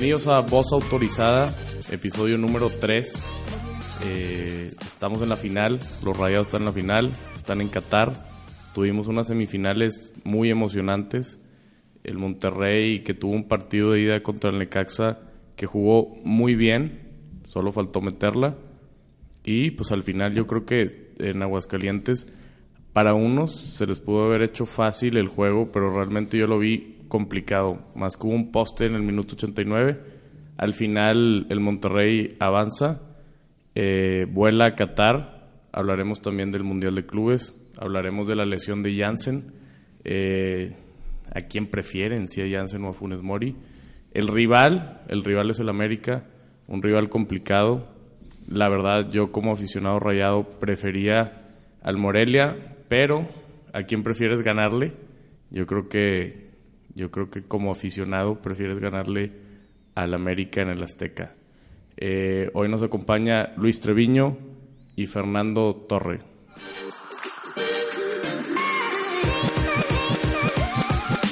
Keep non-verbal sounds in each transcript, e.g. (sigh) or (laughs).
Bienvenidos a Voz Autorizada, episodio número 3. Eh, estamos en la final, los Rayados están en la final, están en Qatar. Tuvimos unas semifinales muy emocionantes. El Monterrey que tuvo un partido de ida contra el Necaxa que jugó muy bien, solo faltó meterla. Y pues al final yo creo que en Aguascalientes para unos se les pudo haber hecho fácil el juego, pero realmente yo lo vi complicado. Más que un poste en el minuto 89. Al final el Monterrey avanza, eh, vuela a Qatar. Hablaremos también del Mundial de Clubes. Hablaremos de la lesión de Jansen. Eh, ¿A quién prefieren? Si a o a Funes Mori. El rival, el rival es el América. Un rival complicado. La verdad, yo como aficionado rayado prefería al Morelia, pero ¿a quién prefieres ganarle? Yo creo que yo creo que como aficionado prefieres ganarle al América en el Azteca. Eh, hoy nos acompaña Luis Treviño y Fernando Torre.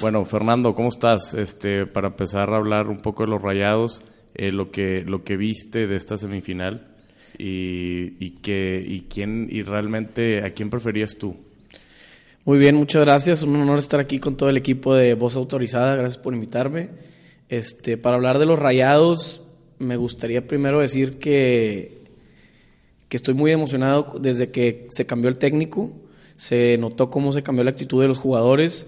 Bueno, Fernando, ¿cómo estás? Este, para empezar a hablar un poco de los Rayados, eh, lo que lo que viste de esta semifinal y, que y quién y realmente a quién preferías tú. Muy bien, muchas gracias. Un honor estar aquí con todo el equipo de Voz Autorizada. Gracias por invitarme. Este, para hablar de los rayados, me gustaría primero decir que, que estoy muy emocionado desde que se cambió el técnico. Se notó cómo se cambió la actitud de los jugadores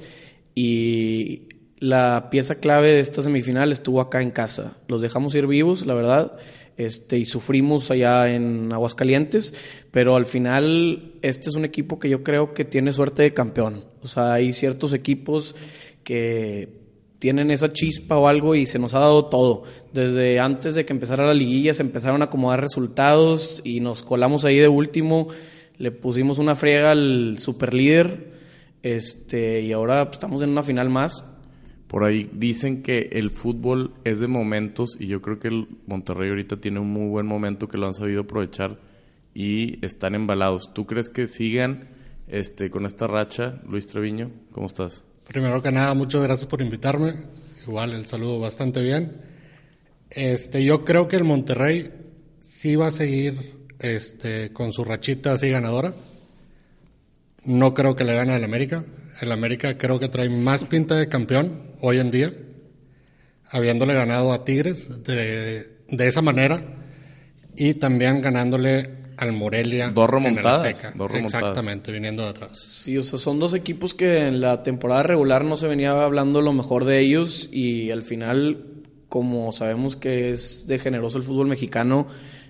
y la pieza clave de esta semifinal estuvo acá en casa. Los dejamos ir vivos, la verdad este, y sufrimos allá en Aguascalientes, pero al final este es un equipo que yo creo que tiene suerte de campeón. O sea, hay ciertos equipos que tienen esa chispa o algo y se nos ha dado todo. Desde antes de que empezara la liguilla se empezaron a acomodar resultados y nos colamos ahí de último, le pusimos una friega al superlíder este, y ahora pues, estamos en una final más por ahí dicen que el fútbol es de momentos y yo creo que el Monterrey ahorita tiene un muy buen momento que lo han sabido aprovechar y están embalados. ¿Tú crees que sigan este, con esta racha? Luis Treviño, ¿cómo estás? Primero que nada, muchas gracias por invitarme. Igual el saludo bastante bien. Este, yo creo que el Monterrey sí va a seguir este, con su rachita así ganadora. No creo que le gane al América. El América creo que trae más pinta de campeón hoy en día, habiéndole ganado a Tigres de, de esa manera y también ganándole al Morelia. Dos remontadas. Dos Exactamente, viniendo de atrás. Sí, o sea, son dos equipos que en la temporada regular no se venía hablando lo mejor de ellos y al final, como sabemos que es de generoso el fútbol mexicano,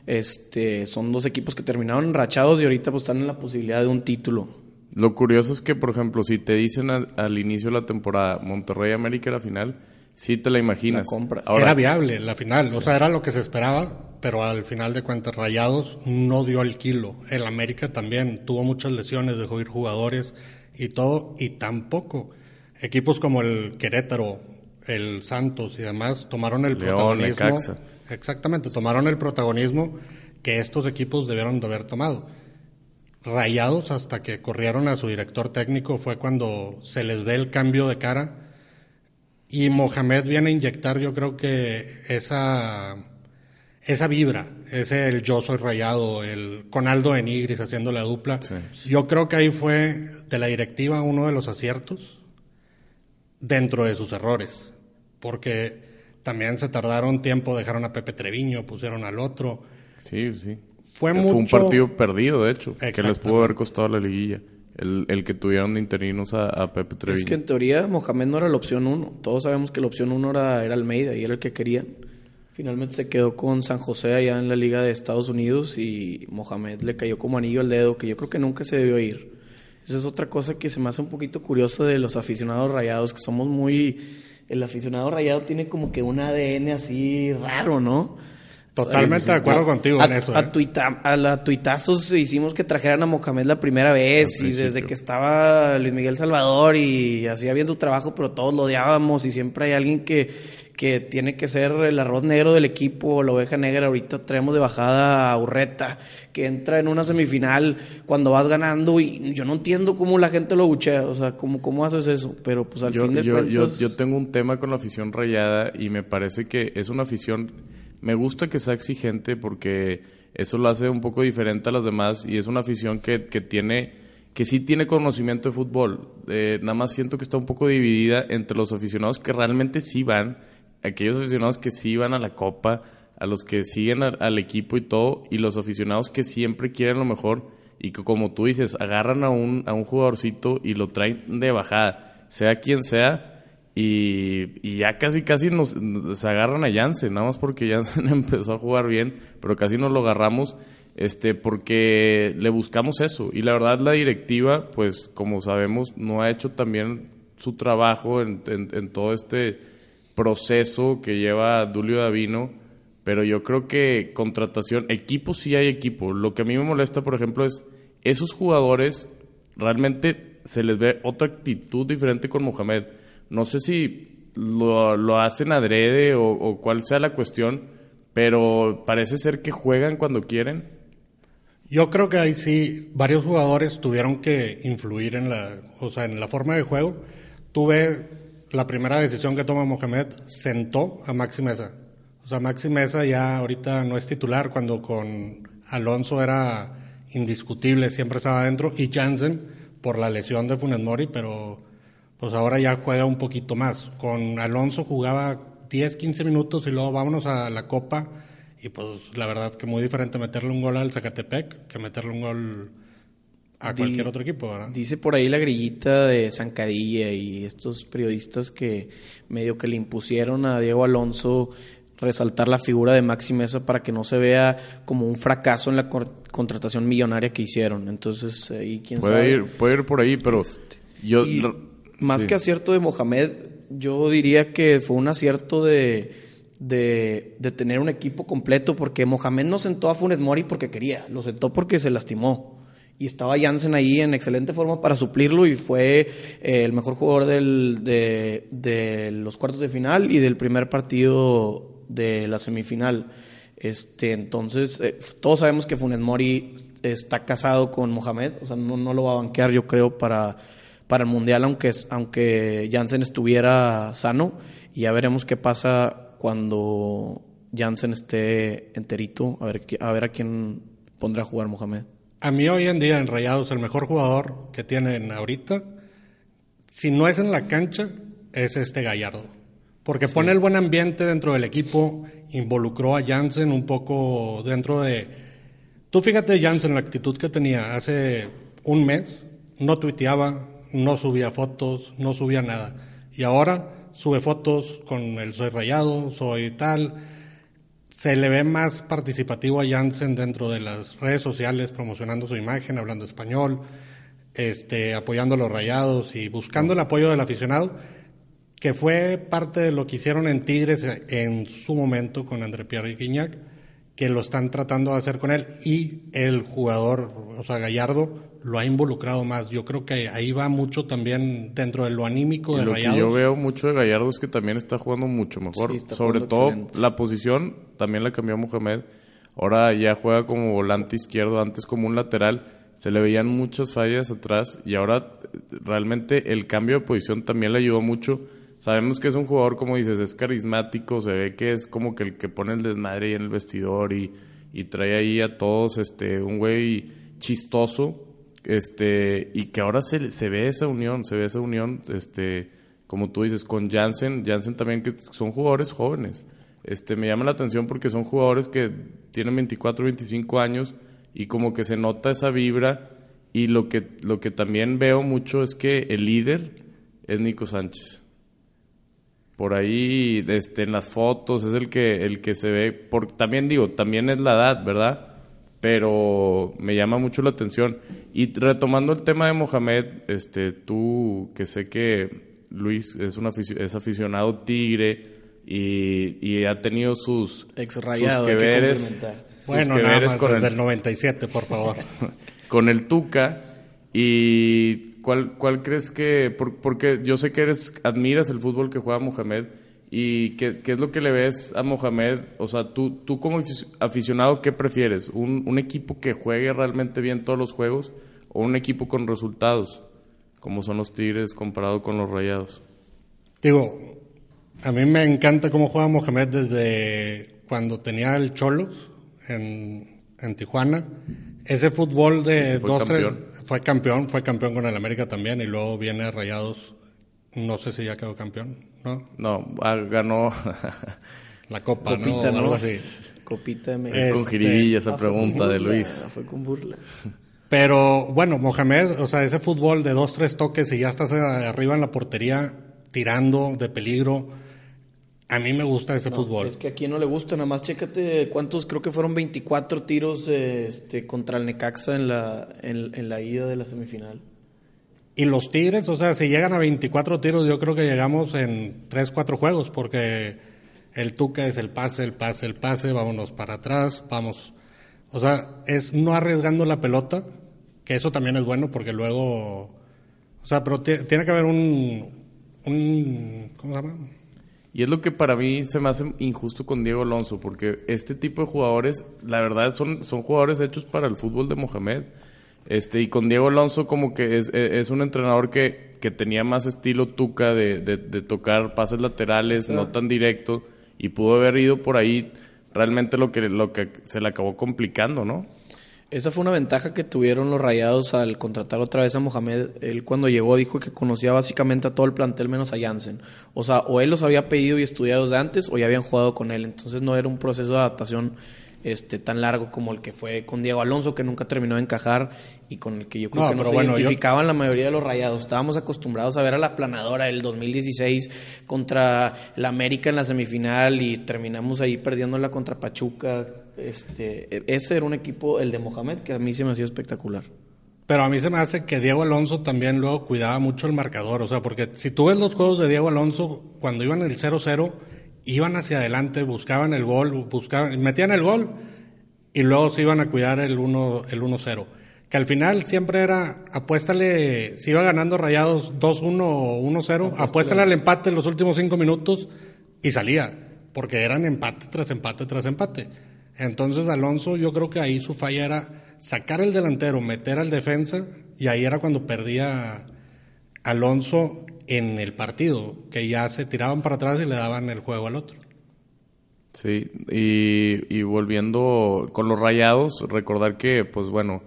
este, son dos equipos que terminaron enrachados y ahorita pues están en la posibilidad de un título. Lo curioso es que, por ejemplo, si te dicen al inicio de la temporada Monterrey América la final, sí te la imaginas. era viable la final, o sea, era lo que se esperaba, pero al final de cuentas Rayados no dio el kilo. El América también tuvo muchas lesiones, dejó ir jugadores y todo, y tampoco. Equipos como el Querétaro, el Santos y demás tomaron el protagonismo. Exactamente, tomaron el protagonismo que estos equipos debieron de haber tomado rayados hasta que corrieron a su director técnico fue cuando se les ve el cambio de cara y Mohamed viene a inyectar yo creo que esa esa vibra, ese el yo soy rayado, el con Aldo Enigris haciendo la dupla. Yo creo que ahí fue de la directiva uno de los aciertos dentro de sus errores, porque también se tardaron tiempo, dejaron a Pepe Treviño, pusieron al otro. Sí, sí. Fue, un partido perdido, de hecho, que les pudo haber costado la liguilla. El, que tuvieron de interinos a, Pepe Treviño. Es que en teoría Mohamed no era la opción uno. Todos sabemos que la opción uno era, era Almeida y era el que querían. Finalmente se quedó con San José allá en la Liga de Estados Unidos y Mohamed le cayó como anillo al dedo, que yo creo que nunca se debió ir. Esa es otra cosa que se me hace un poquito curiosa de los aficionados rayados, que somos muy... El aficionado rayado tiene como que un ADN así raro, ¿no? Totalmente de acuerdo contigo a, en eso. A, ¿eh? tuita, a la tuitazos hicimos que trajeran a Mohamed la primera vez y desde que estaba Luis Miguel Salvador y hacía bien su trabajo, pero todos lo odiábamos y siempre hay alguien que, que tiene que ser el arroz negro del equipo, la oveja negra. Ahorita traemos de bajada a Urreta, que entra en una semifinal cuando vas ganando y yo no entiendo cómo la gente lo buchea, o sea, cómo, cómo haces eso, pero pues al yo, fin de yo, cuentas... yo, yo tengo un tema con la afición rayada y me parece que es una afición me gusta que sea exigente porque eso lo hace un poco diferente a los demás y es una afición que, que tiene que sí tiene conocimiento de fútbol. Eh, nada más siento que está un poco dividida entre los aficionados que realmente sí van, aquellos aficionados que sí van a la copa, a los que siguen al equipo y todo, y los aficionados que siempre quieren lo mejor y que como tú dices, agarran a un, a un jugadorcito y lo traen de bajada, sea quien sea, y, ya casi, casi nos, se agarran a Jansen, nada más porque (laughs) Jansen empezó a jugar bien, pero casi nos lo agarramos este, porque le buscamos eso. Y la verdad, la directiva, pues como sabemos, no ha hecho también su trabajo en, en, todo este proceso que lleva Dulio Davino. Pero yo creo que contratación, equipo sí hay equipo. Lo que a mí me molesta, por ejemplo, es esos jugadores realmente se les ve otra actitud diferente con Mohamed no sé si lo, lo hacen adrede o, cuál sea la cuestión, pero parece ser que juegan cuando quieren. Yo creo que ahí sí varios jugadores tuvieron que influir en la, o sea, en la forma de juego. Tuve la primera decisión que toma Mohamed, sentó a Maxi Mesa. O sea, Maxi Mesa ya ahorita no es titular cuando con Alonso era indiscutible, siempre estaba adentro, y Jansen por la lesión de Funes Mori, pero pues ahora ya juega un poquito más. Con Alonso jugaba 10, 15 minutos y luego vámonos a la Copa. Y pues la verdad que muy diferente meterle un gol al Zacatepec que meterle un gol a cualquier otro equipo, ¿verdad? Dice por ahí la grillita de Zancadilla y estos periodistas que medio que le impusieron a Diego Alonso resaltar la figura de Maxi Mesa para que no se vea como un fracaso en la contratación millonaria que hicieron. Entonces, ahí quién puede sabe. Ir, puede ir por ahí, pero este, yo... Más que acierto de Mohamed, yo diría que fue un acierto de, de, tener un equipo completo, porque Mohamed no sentó a Funes Mori porque quería, lo sentó porque se lastimó. Y estaba Jansen ahí en excelente forma para suplirlo y fue eh, el mejor jugador del, de, de, los cuartos de final y del primer partido de la semifinal. Este, entonces, eh, todos sabemos que Funes Mori está casado con Mohamed, o sea, no, no lo va a banquear, yo creo, para para el Mundial, aunque, aunque Jansen estuviera sano. Y ya veremos qué pasa cuando Jansen esté enterito, a ver, a ver a quién pondrá a jugar Mohamed. A mí hoy en día en Rayados el mejor jugador que tienen ahorita, si no es en la cancha, es este Gallardo. Porque pone el buen ambiente dentro del equipo, involucró a Jansen un poco dentro de... Tú fíjate Jansen, la actitud que tenía hace un mes, no tuiteaba, no subía fotos, no subía nada. Y ahora sube fotos con el soy rayado, soy tal. Se le ve más participativo a Jansen dentro de las redes sociales, promocionando su imagen, hablando español, este, apoyando a los rayados y buscando el apoyo del aficionado, que fue parte de lo que hicieron en Tigres en su momento con André Pierre y Guignac, que lo están tratando de hacer con él. Y el jugador, o sea, Gallardo, lo ha involucrado más. Yo creo que ahí va mucho también dentro de lo anímico de lo Rayados. que yo veo mucho de Gallardo es que también está jugando mucho mejor. Sobre todo la posición también la cambió Mohamed. Ahora ya juega como volante izquierdo, antes como un lateral. Se le veían muchas fallas atrás y ahora realmente el cambio de posición también le ayudó mucho. Sabemos que es un jugador, como dices, es carismático, se ve que es como que el que pone el desmadre ahí en el vestidor y, y trae ahí a todos este un güey chistoso este, y que ahora se, se ve esa unión, se ve esa unión, este, como tú dices, con Jansen, Jansen también que son jugadores jóvenes. Este, me llama la atención porque son jugadores que tienen 24, 25 años y como que se nota esa vibra y lo que, lo que también veo mucho es que el líder es Nico Sánchez. Por ahí, este, en las fotos, es el que, el que se ve, por, también digo, también es la edad, ¿verdad? pero me llama mucho la atención. Y retomando el tema de Mohamed, este, tú que sé que Luis es, un es aficionado tigre y, ha tenido sus, Ex sus que veres, Bueno, que nada veres más con desde el- el 97, por favor. (laughs) con el Tuca y cuál cuál crees que por- porque yo sé que eres admiras el fútbol que juega Mohamed y qué, qué es lo que le ves a Mohamed o sea tú tú como afic- aficionado qué prefieres un, un equipo que juegue realmente bien todos los juegos o un equipo con resultados como son los Tigres comparado con los Rayados Digo, a mí me encanta cómo juega Mohamed desde cuando tenía el Cholos en, en Tijuana. Ese fútbol de dos, tres. Fue campeón, fue campeón con el América también y luego viene a Rayados. No sé si ya quedó campeón, ¿no? no ah, ganó La Copa, Copita, ¿no? ¿no? Algo así. Copita de México. Eh, con Este- jiribilla esa Ah, pregunta de Luis Fue con burla. Pero bueno, Mohamed, o sea, ese fútbol de dos, tres toques y ya estás eh, arriba en la portería tirando de peligro. A mí me gusta ese fútbol. Es que a quien no le gusta, nada más chécate cuántos, creo que fueron 24 tiros este, contra el Necaxa en la, en, en la ida de la semifinal. Y los Tigres, o sea, si llegan a 24 tiros, yo creo que llegamos en 3, 4 juegos, porque el Tuca es el pase, el pase, el pase, vámonos para atrás, vamos. O sea, es no arriesgando la pelota, que eso también es bueno, porque luego. O sea, pero ti- tiene que haber un. un ¿Cómo se llama? Y es lo que para mí se me hace injusto con Diego Alonso, porque este tipo de jugadores, la verdad, son, son jugadores hechos para el fútbol de Mohamed. Este, y con Diego Alonso como que es, es un entrenador que, que tenía más estilo tuca de, de, de tocar pases laterales, no tan directo, y pudo haber ido por ahí realmente lo que, lo que se le acabó complicando, ¿no? Esa fue una ventaja que tuvieron los Rayados al contratar otra vez a Mohamed. Él cuando llegó dijo que conocía básicamente a todo el plantel menos a Jansen. O sea, o él los había pedido y estudiado de antes o ya habían jugado con él. Entonces no era un proceso de adaptación este tan largo como el que fue con Diego Alonso, que nunca terminó de encajar y con el que yo creo No, que no se bueno, yo- identificaban la mayoría de los Rayados. Estábamos acostumbrados a ver a la planadora del 2016 contra el América en la semifinal y terminamos ahí perdiéndola contra Pachuca. Este, e- ese era un equipo, el de Mohamed, que a mí se me hacía espectacular. Pero a mí se me hace que Diego Alonso también luego cuidaba mucho el marcador. O sea, porque si tú ves los juegos de Diego Alonso, cuando iban el 0-0, iban hacia adelante, buscaban el gol, buscaban, metían el gol y luego se iban a cuidar el 1 el 1-0. Que al final siempre era, apuéstale, si iba ganando Rayados 2-1 o 1-0, apuéstale al empate en los últimos cinco minutos y salía. Porque eran empate tras empate tras empate. Entonces Alonso, yo creo que ahí su falla era sacar el delantero, meter al defensa, y ahí era cuando perdía Alonso en el partido, que ya se tiraban para atrás y le daban el juego al otro. Sí, y, y volviendo con los rayados, recordar que, pues bueno,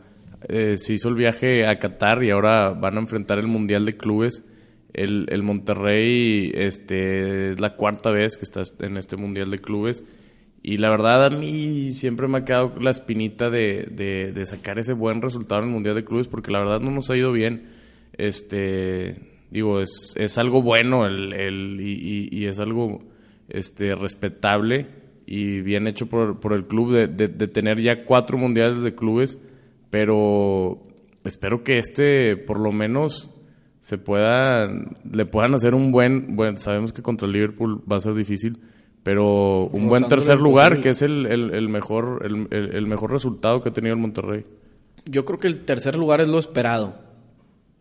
eh, se hizo el viaje a Qatar y ahora van a enfrentar el Mundial de Clubes. El, el Monterrey este, es la cuarta vez que está en este Mundial de Clubes. Y la verdad, a mí siempre me ha quedado la espinita de, de, de sacar ese buen resultado en el Mundial de Clubes, porque la verdad no nos ha ido bien. Este, digo, es, es algo bueno el, el, y, y- y es algo este, respetable y bien hecho por, por el club de, de- de tener ya cuatro mundiales de clubes, pero espero que este por lo menos se pueda, le puedan hacer un buen, bueno, sabemos que contra el Liverpool va a ser difícil, pero un buen tercer lugar, que es el, el- el mejor, el, el- el mejor resultado que ha tenido el Monterrey. Yo creo que el tercer lugar es lo esperado.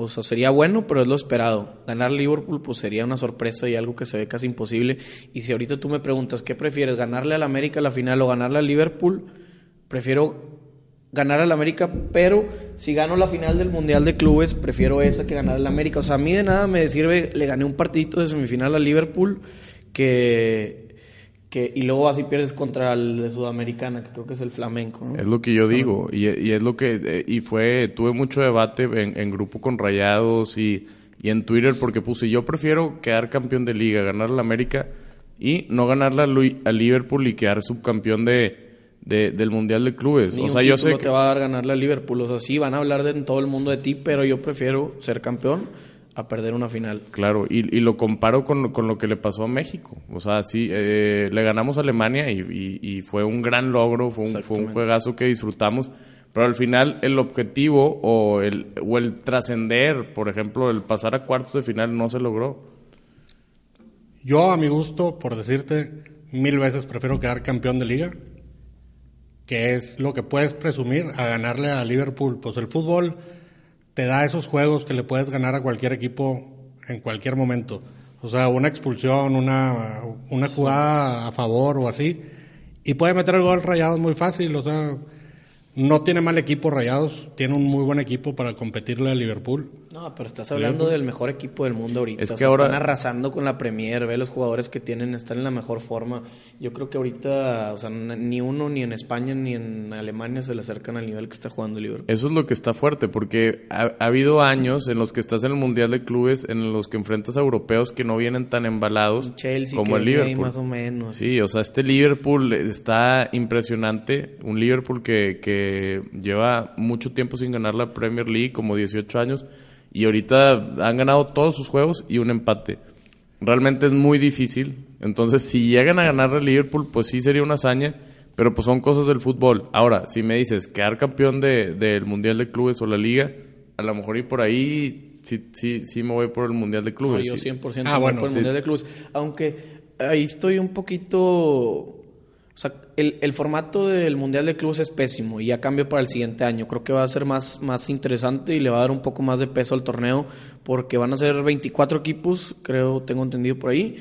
O sea, sería bueno, pero es lo esperado. Ganar Liverpool pues sería una sorpresa y algo que se ve casi imposible. Y si ahorita tú me preguntas, ¿qué prefieres? ¿Ganarle al América la final o ganarle al Liverpool? Prefiero ganar al América, pero si gano la final del Mundial de Clubes, prefiero esa que ganar al América. O sea, a mí de nada me sirve, le gané un partidito de semifinal al Liverpool que... Que, y luego así pierdes contra el de Sudamericana, que creo que es el Flamenco. ¿no? Es lo que yo digo, y, y es lo que, eh, y fue, tuve mucho debate en, en grupo con Rayados y, y en Twitter porque puse, yo prefiero quedar campeón de liga, ganar la América y no ganarla a Liverpool y quedar subcampeón de, de- del Mundial de Clubes. Ni o sea, yo sé te que, va a dar ganarle a Liverpool. O sea, sí, van a hablar de en todo el mundo de ti, pero yo prefiero ser campeón a perder una final. claro, y, y lo comparo con, con lo que le pasó a México. O sea, sí, eh, le ganamos a Alemania y, y- y fue un gran logro, fue un, fue un juegazo que disfrutamos. Pero al final el objetivo o el, o el trascender, por ejemplo, el pasar a cuartos de final no se logró. Yo, a mi gusto, por decirte, mil veces prefiero quedar campeón de liga, que es lo que puedes presumir a ganarle a Liverpool. Pues el fútbol te da esos juegos que le puedes ganar a cualquier equipo en cualquier momento. O sea, una expulsión, una, una jugada a favor o así. Y puede meter el gol rayado muy fácil. O sea, no tiene mal equipo Rayados, tiene un muy buen equipo para competirle a Liverpool. No, pero estás hablando del mejor equipo del mundo ahorita. Es que ahora están arrasando con la Premier, ve los jugadores que tienen, están en la mejor forma. Yo creo que ahorita, o sea, ni uno ni en España ni en Alemania se le acercan al nivel que está jugando Liverpool. Eso es lo que está fuerte, porque ha, habido años en los que estás en el Mundial de Clubes en los que enfrentas a europeos que no vienen tan embalados como el Liverpool. más o menos. Sí, o sea, este Liverpool está impresionante, un Liverpool que, que lleva mucho tiempo sin ganar la Premier League, como 18 años y ahorita han ganado todos sus juegos y un empate. Realmente es muy difícil. Entonces, si llegan a ganar el Liverpool, pues sí sería una hazaña, pero pues son cosas del fútbol. Ahora, si me dices quedar campeón del de, Mundial de Clubes o la Liga, a lo mejor y por ahí sí, sí, sí me voy por el Mundial de Clubes. yo 100% ah, bueno, por el Mundial de Clubes. Aunque ahí estoy un poquito o sea, el, el, formato del Mundial de Clubes es pésimo y ya cambio para el siguiente año. Creo que va a ser más, más interesante y le va a dar un poco más de peso al torneo porque van a ser 24 equipos, creo, tengo entendido por ahí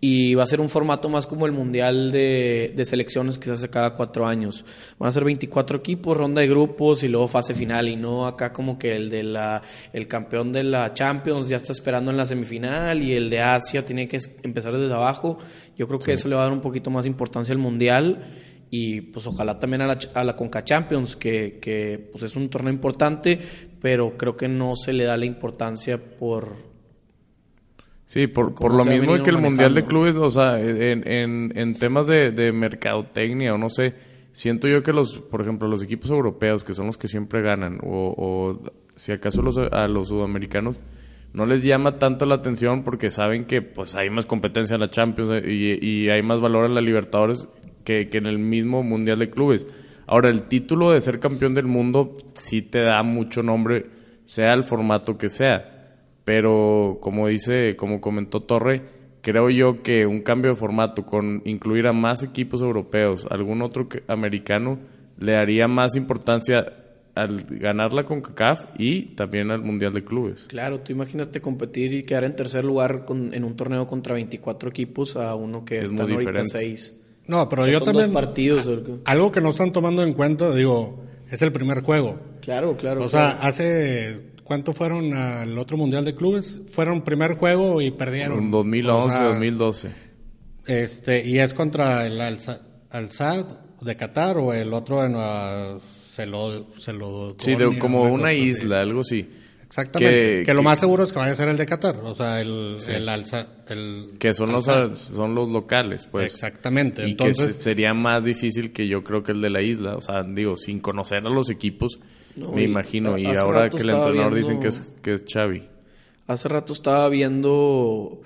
y va a ser un formato más como el mundial de, selecciones que se hace cada cuatro años. Van a ser 24 equipos, ronda de grupos y luego fase final y no acá como que el de la el campeón de la Champions ya está esperando en la semifinal y el de Asia tiene que empezar desde abajo. Yo creo que eso le va a dar un poquito más importancia al mundial y pues ojalá también a la, a la Conca Champions que, que pues es un torneo importante, pero creo que no se le da la importancia por Sí, por, por lo mismo que el Mundial de Clubes, o sea, en, en, en temas de, de, mercadotecnia o no sé, siento yo que los, por ejemplo, los equipos europeos, que son los que siempre ganan, o, o si acaso los, a los sudamericanos, no les llama tanto la atención porque saben que pues hay más competencia en la Champions eh, y, hay más valor en la Libertadores que, que en el mismo Mundial de Clubes. Ahora, el título de ser campeón del mundo sí te da mucho nombre, sea el formato que sea pero como dice, como comentó Torre, creo yo que un cambio de formato con incluir a más equipos europeos, algún otro americano, le daría más importancia al ganar la CONCACAF y también al Mundial de Clubes. Claro, tú imagínate competir y quedar en tercer lugar con, en un torneo contra 24 equipos a uno que es muy diferente. 6. No, pero yo también... partidos. algo que no están tomando en cuenta, digo, es el primer juego. Claro, claro. O sea, hace ¿Cuánto fueron al otro Mundial de Clubes? Fueron primer juego y perdieron. En 2011, 2012. Este, y es contra el Al-Sad de Qatar o el otro de se lo, se lo Sí, como una isla, algo así. Exactamente. Que, lo más seguro es que vaya a ser el de Qatar. O sea, el, Que son los, son los locales, pues. Exactamente. Y Entonces, que sería más difícil que yo creo que el de la isla. O sea, digo, sin conocer a los equipos, me imagino. Y ahora que el entrenador dicen que es, que es Xavi. Hace rato estaba viendo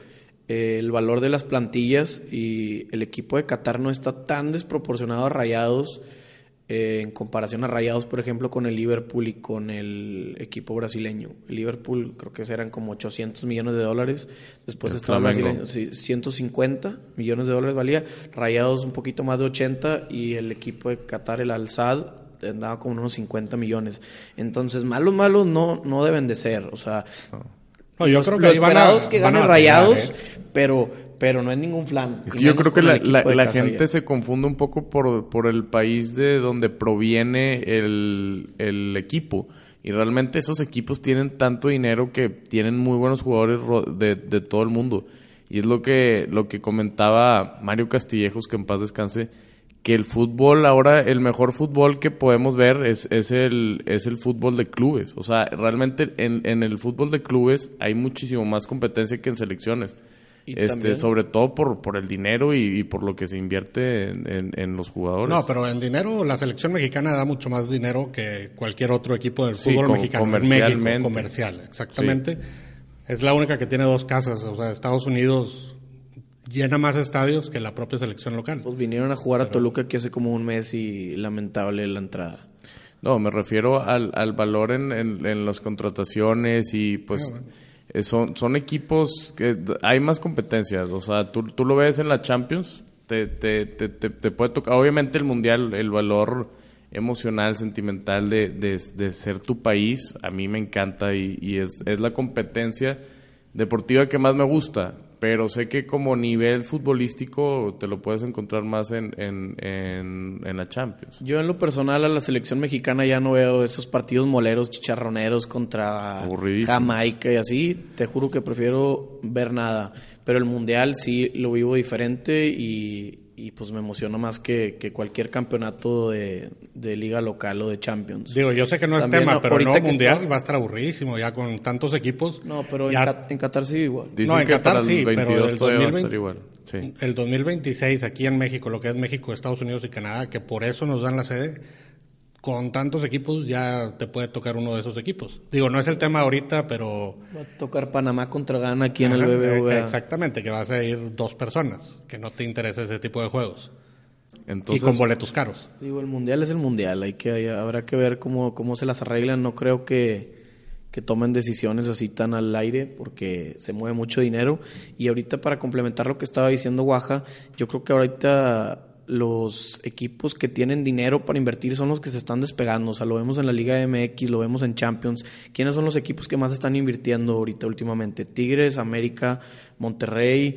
eh, el valor de las plantillas y el equipo de Qatar no está tan desproporcionado a Rayados eh, en comparación a Rayados, por ejemplo, con el Liverpool y con el equipo brasileño. El Liverpool creo que eran como 800 millones de dólares. Después estaba el brasileño, 150 millones de dólares valía. Rayados un poquito más de 80 y el equipo de Qatar, el Al-Sad, andaba como unos 50 millones. Entonces, malos, malos no, no deben de ser. O sea, no, yo creo que los que ganen rayados, ¿eh? pero, pero no es ningún flan. yo creo que la, gente se confunde un poco por, por el país de donde proviene el, el equipo. Y realmente esos equipos tienen tanto dinero que tienen muy buenos jugadores de, de todo el mundo. Y es lo que, lo que comentaba Mario Castillejos, que en paz descanse, que el fútbol ahora, el mejor fútbol que podemos ver es, es, el, es el fútbol de clubes. O sea, realmente en, en el fútbol de clubes hay muchísimo más competencia que en selecciones. Este, sobre todo por, por el dinero y, por lo que se invierte en, en, los jugadores. No, pero en dinero la selección mexicana da mucho más dinero que cualquier otro equipo del fútbol mexicano. Comercialmente. comercial, exactamente. Es la única que tiene dos casas. O sea, Estados Unidos llena más estadios que la propia selección local. Pues vinieron a jugar a Toluca aquí hace como un mes y lamentable la entrada. No, me refiero al, al valor en, en, las contrataciones y pues... Ah, son, son equipos que hay más competencias. O sea, tú, tú lo ves en la Champions, te, te, te, te, puede tocar. Obviamente, el mundial, el valor emocional, sentimental de, de, de ser tu país, a mí me encanta y, y es, es la competencia deportiva que más me gusta pero sé que como nivel futbolístico te lo puedes encontrar más en, en, en, la Champions. Yo en lo personal a la selección mexicana ya no veo esos partidos moleros, chicharroneros contra Jamaica y así. Te juro que prefiero ver nada. Pero el Mundial sí lo vivo diferente y, y pues me emociona más que, que cualquier campeonato de, de, liga local o de Champions. Digo, yo sé que no es tema, pero no mundial va a estar aburridísimo ya con tantos equipos. No, pero en, Qatar sí igual. no, en Qatar sí, pero el, 2020, igual. el 2026 aquí en México, lo que es México, Estados Unidos y Canadá, que por eso nos dan la sede, con tantos equipos ya te puede tocar uno de esos equipos. Digo, no es el tema ahorita, pero... Va a tocar Panamá contra Ghana aquí en el BBVA. Exactamente, que vas a ir dos personas, que no te interesa ese tipo de juegos. Entonces, y con boletos caros. Digo, el mundial es el mundial, hay que, habrá que ver cómo, cómo se las arreglan. No creo que, que tomen decisiones así tan al aire porque se mueve mucho dinero. Y ahorita para complementar lo que estaba diciendo Guaja, yo creo que ahorita los equipos que tienen dinero para invertir son los que se están despegando. O sea, lo vemos en la Liga MX, lo vemos en Champions. ¿Quiénes son los equipos que más están invirtiendo ahorita últimamente? Tigres, América, Monterrey,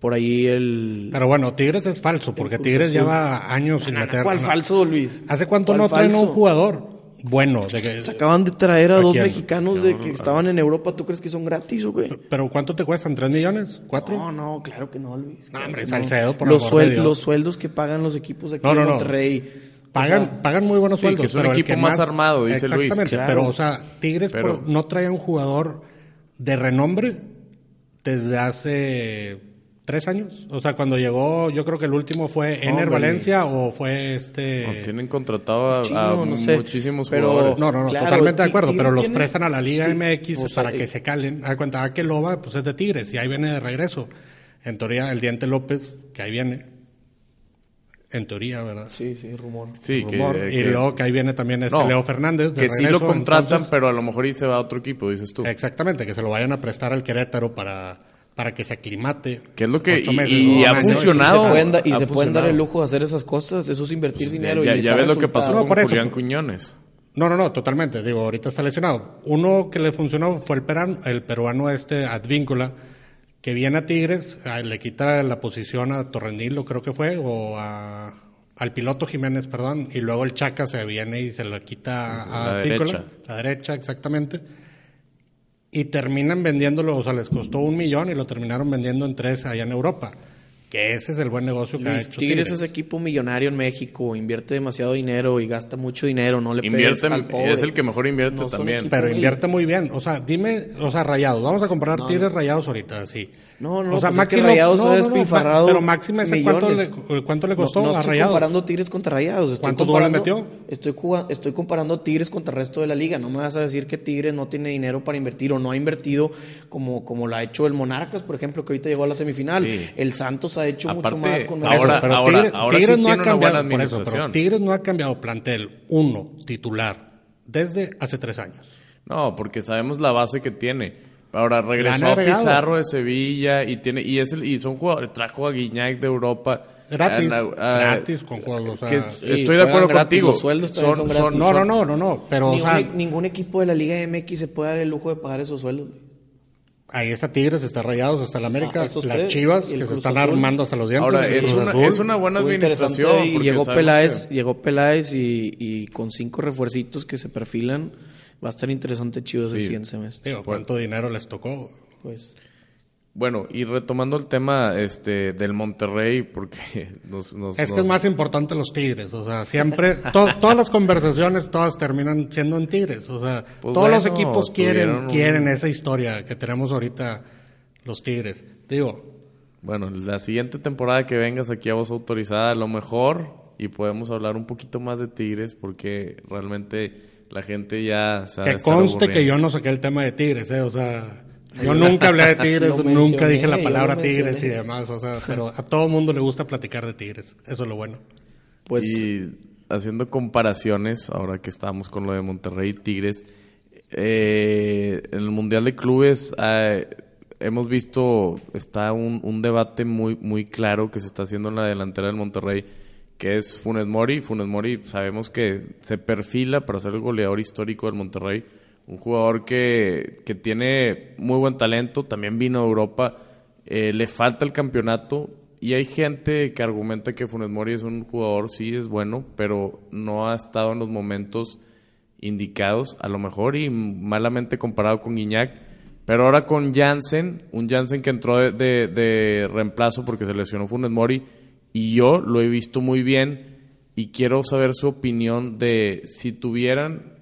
por ahí el... Pero bueno, Tigres es falso, porque Tigres lleva años sin meter... ¿Cuál falso, Luis? ¿Hace cuánto no traen un jugador? Bueno. De que, Se acaban de traer a, dos mexicanos de que estaban en Europa. ¿Tú crees que son gratis o qué? ¿Pero cuánto te cuestan? ¿Tres millones? ¿Cuatro? No, no, claro que no, Luis. No, hombre, Salcedo, por los, los sueldos que pagan los equipos de aquí no, Monterrey. Pagan, pagan muy buenos sueldos. que es un equipo más, armado, dice Luis. Exactamente, pero, o sea, Tigres no trae un jugador de renombre desde hace tres años. O sea, cuando llegó, yo creo que el último fue Ener Valencia o fue este. tienen contratado a, muchísimos jugadores. No, no, no, totalmente de acuerdo, pero los prestan a la Liga MX para que se calen. A cuenta, ah, que Loba, pues es de Tigres y ahí viene de regreso. En teoría, el Diente López, que ahí viene. En teoría, ¿verdad? Sí, sí, rumor. Sí, rumor. y luego que ahí viene también este Leo Fernández. que sí lo contratan, pero a lo mejor y se va a otro equipo, dices tú. Exactamente, que se lo vayan a prestar al Querétaro para para que se aclimate. Que es lo que y, ha funcionado. Y se, pueden, dar el lujo de hacer esas cosas, eso es invertir pues, dinero. Ya, ya ves lo que pasó con Julián Cuñones. No, no, no, totalmente. Digo, ahorita está lesionado. Uno que le funcionó fue el, peran, el peruano este Advíncula, que viene a Tigres, le quita la posición a Torrenilo, creo que fue, o a, al piloto Jiménez, perdón, y luego el Chaca se viene y se lo quita a Advíncula. La derecha, exactamente y terminan vendiéndolo, o sea, les costó un millón y lo terminaron vendiendo en tres allá en Europa. Que ese es el buen negocio que ha hecho Tigres. Tigres es equipo millonario en México, invierte demasiado dinero y gasta mucho dinero, no le invierte, al pobre. Es el que mejor invierte también. Pero invierte muy bien. O sea, dime, o sea, rayados. Vamos a comprar Tigres rayados ahorita, sí. No, no, o sea, pues Máximo, Rayados no, despilfarrado. pero Máximo, cuánto le, cuánto le costó no, no estoy comparando Tigres contra Rayados. Estoy ¿Cuánto goles metió? Estoy, estoy comparando Tigres contra el resto de la liga. No me vas a decir que Tigres no tiene dinero para invertir o no ha invertido como, como lo ha hecho el Monarcas, por ejemplo, que ahorita llegó a la semifinal. El Santos ha hecho mucho más con ahora, pero ahora, ahora Tigres no ha cambiado, por eso, pero Tigres no ha cambiado plantel uno titular desde hace tres años. No, porque sabemos la base que tiene. Ahora regresó a Pizarro de Sevilla y tiene y es el, y son jugadores, trajo a Guiñac de Europa. Gratis, gratis con juegos. estoy de acuerdo contigo. sueldos son, son, no, no, no, no, no, pero ningún, o sea, ningún equipo de la Liga MX se puede dar el lujo de pagar esos sueldos. Ahí está Tigres, está Rayados, está la América, las Chivas que se están armando hasta los dientes. Ahora, es una, es una, buena administración. Y llegó Peláez, llegó Peláez y, y con cinco refuercitos que se perfilan Va a estar interesante Chivas el siguiente semestre. ¿cuánto dinero les tocó? Pues. Bueno, y retomando el tema este del Monterrey, porque (laughs) nos, es que es más importante los Tigres, o sea, siempre, (laughs) todas las conversaciones, todas terminan siendo en Tigres, o sea, pues todos los equipos quieren, quieren esa historia que tenemos ahorita los Tigres. Digo. Bueno, la siguiente temporada que vengas aquí a voz autorizada, a lo mejor, y podemos hablar un poquito más de Tigres, porque realmente la gente ya sabe. Que conste que yo no saqué el tema de Tigres, ¿eh? O sea, yo nunca hablé de Tigres, (laughs) nunca dije la palabra Tigres y demás, o sea, pero a todo mundo le gusta platicar de Tigres, eso es lo bueno. Pues... Y haciendo comparaciones, ahora que estamos con lo de Monterrey y Tigres, eh, en el Mundial de Clubes eh, hemos visto, está un, un, debate muy, muy claro que se está haciendo en la delantera del Monterrey, que es Funes Mori. Funes Mori sabemos que se perfila para ser el goleador histórico del Monterrey. Un jugador que, que tiene muy buen talento, también vino a Europa, eh, le falta el campeonato, y hay gente que argumenta que Funes Mori es un jugador, sí, es bueno, pero no ha estado en los momentos indicados, a lo mejor, y malamente comparado con Guiñac. Pero ahora con Jansen, un Jansen que entró de, reemplazo porque se lesionó Funes Mori, y yo lo he visto muy bien, y quiero saber su opinión de si tuvieran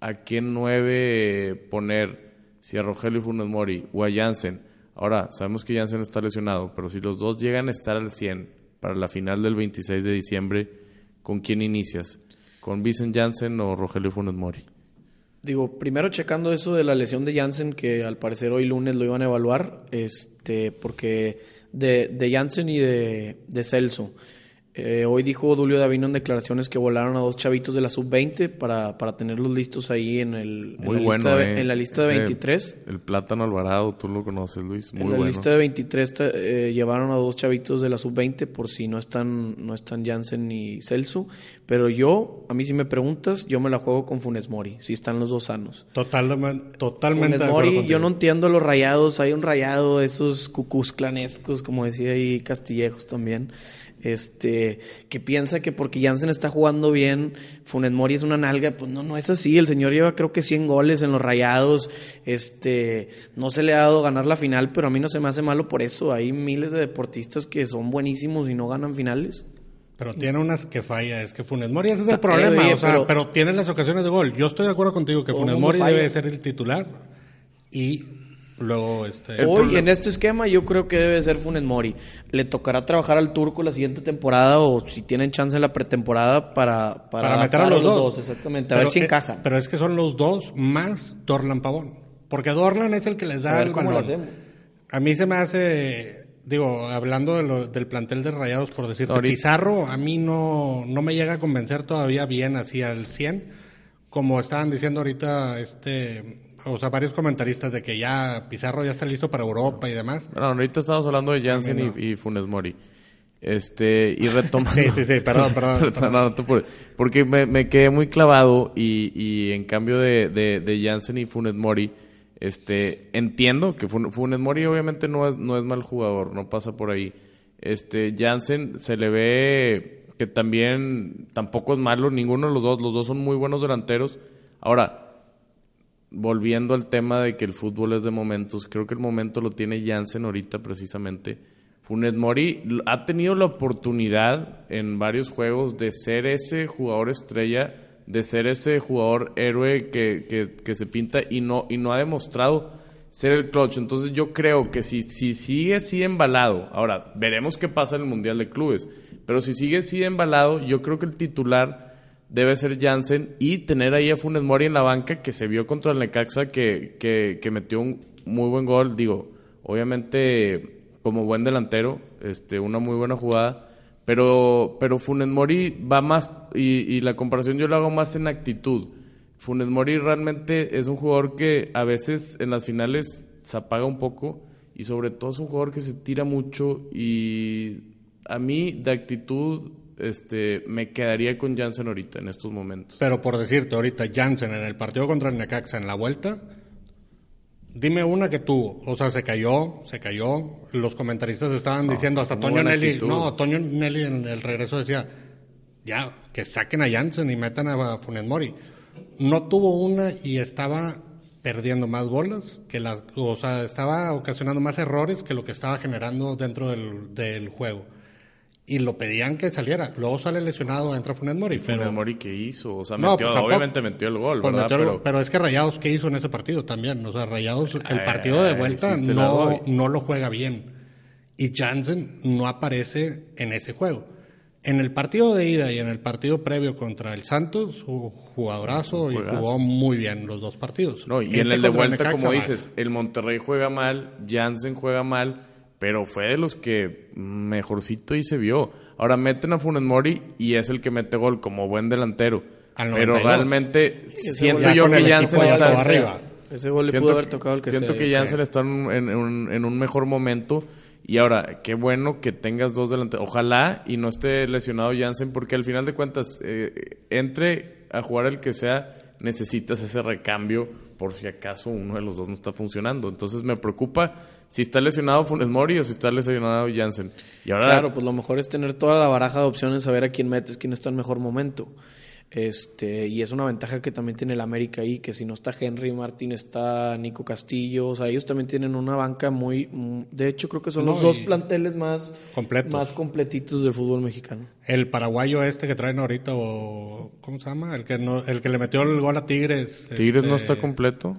a quién nueve poner, si a Rogelio Funes Mori o a Jansen Ahora, sabemos que Jansen está lesionado, pero si los dos llegan a estar al 100 para la final del 26 de diciembre, ¿con quién inicias? ¿Con Vincent Jansen o Rogelio Funes Mori? Digo, primero checando eso de la lesión de Jansen, que al parecer hoy lunes lo iban a evaluar, este, porque de, de Jansen y de, de Celso. Eh, hoy dijo Dulio Davino en declaraciones que volaron a dos chavitos de la sub-20 para, para tenerlos listos ahí en, el, Muy en, la, bueno, lista de, eh. en la lista de Ese- 23. El Plátano Alvarado, tú lo conoces, Luis. Muy en la bueno. lista de 23 eh, llevaron a dos chavitos de la sub-20 por si no están, no están Jansen ni Celso. Pero yo, a mí si me preguntas, yo me la juego con Funes Mori, si están los dos sanos. Totalmente, totalmente Funes Mori, yo no entiendo los rayados. Hay un rayado, esos cucús clanescos, como decía ahí Castillejos también. Este, que piensa que porque Jansen está jugando bien, Funes Mori es una nalga. Pues no, no es así. El señor lleva creo que 100 goles en los rayados. Este, no se le ha dado ganar la final, pero a mí no se me hace malo por eso. Hay miles de deportistas que son buenísimos y no ganan finales. Pero tiene unas que falla, es que Funes Mori, ese es el Eh, problema, o sea, pero- pero, tiene las ocasiones de gol. Yo estoy de acuerdo contigo que Funes Mori falla. debe ser el titular y luego este Hoy en este esquema yo creo que debe ser Funes Mori. Le tocará trabajar al turco la siguiente temporada o si tienen chance en la pretemporada para, para, para meter a los, dos. Exactamente, a Pero ver si es- encajan. Pero es que son los dos más Dorlan Pavón, porque Dorlan es el que les a da ver el cómo lo balón. hacemos. A mí se me hace, digo, hablando de lo- del plantel de Rayados, por decirte, Ahorita- Pizarro a mí no, no me llega a convencer todavía bien así al 100, como estaban diciendo ahorita, este, o sea, varios comentaristas de que ya Pizarro ya está listo para Europa y demás. Bueno, ahorita estamos hablando de Jansen y, y Funes Mori. Este, y (laughs) retomando. Sí, sí, sí, perdón, perdón, (laughs) perdón. No, no porque me, me quedé muy clavado y, y en cambio de, de, de Jansen y Funes Mori, este, entiendo que Fun- Funes Mori obviamente no es, no es mal jugador, no pasa por ahí. Este, Jansen se le ve que también tampoco es malo, ninguno de los dos, los dos son muy buenos delanteros. Ahora, volviendo al tema de que el fútbol es de momentos, creo que el momento lo tiene Jansen ahorita precisamente. Funes Mori ha tenido la oportunidad en varios juegos de ser ese jugador estrella, de ser ese jugador héroe que, que- que se pinta y no, y no ha demostrado ser el clutch. Entonces yo creo que si, si sigue así embalado, ahora veremos qué pasa en el Mundial de Clubes, pero si sigue así embalado, yo creo que el titular debe ser Jansen y tener ahí a Funes Mori en la banca que se vio contra el Necaxa que, que, metió un muy buen gol, digo, obviamente como buen delantero, este, una muy buena jugada, pero, pero Funes Mori va más, y, y la comparación yo la hago más en actitud. Funes Mori realmente es un jugador que a veces en las finales se apaga un poco y sobre todo es un jugador que se tira mucho y a mí de actitud este me quedaría con Jansen ahorita en estos momentos. Pero por decirte ahorita, Jansen en el partido contra el Necaxa en la vuelta, dime una que tuvo. O sea, se cayó, se cayó. Los comentaristas estaban diciendo, hasta Toño Nelly, actitud. no, Toño Nelly en el regreso decía, ya, que saquen a Jansen y metan a Funes Mori. No tuvo una y estaba perdiendo más bolas, que las, o sea, estaba ocasionando más errores que lo que estaba generando dentro del, del juego. Y lo pedían que saliera. Luego sale lesionado, entra Funes Mori. Funes Mori que hizo, o sea, No, metió, pues, obviamente metió el gol, pues ¿verdad? metió el- pero, pero, es que Rayados, ¿qué hizo en ese partido también? O sea, Rayados, el Ay, partido de vuelta sí no, no lo juega bien. Y Jansen no aparece en ese juego. En el partido de ida y en el partido previo contra el Santos, jugadorazo y jugó muy bien los dos partidos. no, y Este en el de vuelta Necaxa, como dices, el Monterrey juega mal, Jansen juega mal, pero fue de los que mejorcito y se vio. Ahora meten a Funes Mori y es el que mete gol como buen delantero. al Pero 92. realmente siento yo que Jansen está arriba. Ese gol le Siento pudo haber que- tocado el que Siento sea. que Jansen está en un, en un- en un mejor momento. Y ahora, qué bueno que tengas dos delanteros. Ojalá y no esté lesionado Jansen, porque al final de cuentas, eh, entre a jugar el que sea, necesitas ese recambio por si acaso uno de los dos no está funcionando. Entonces me preocupa si está lesionado Funes Mori o si está lesionado Jansen. Y ahora, Claro, pues lo mejor es tener toda la baraja de opciones, saber a quién metes, quién está en mejor momento. Este, y es una ventaja que también tiene el América ahí, que si no está Henry Martín, está Nico Castillo, o sea, ellos también tienen una banca muy, mm, de hecho creo que son No, los dos planteles más, Completos. más completitos del fútbol mexicano. El paraguayo este que traen ahorita, o ¿cómo se llama? El que no, el que le metió el gol a Tigres. Tigres no este, está completo.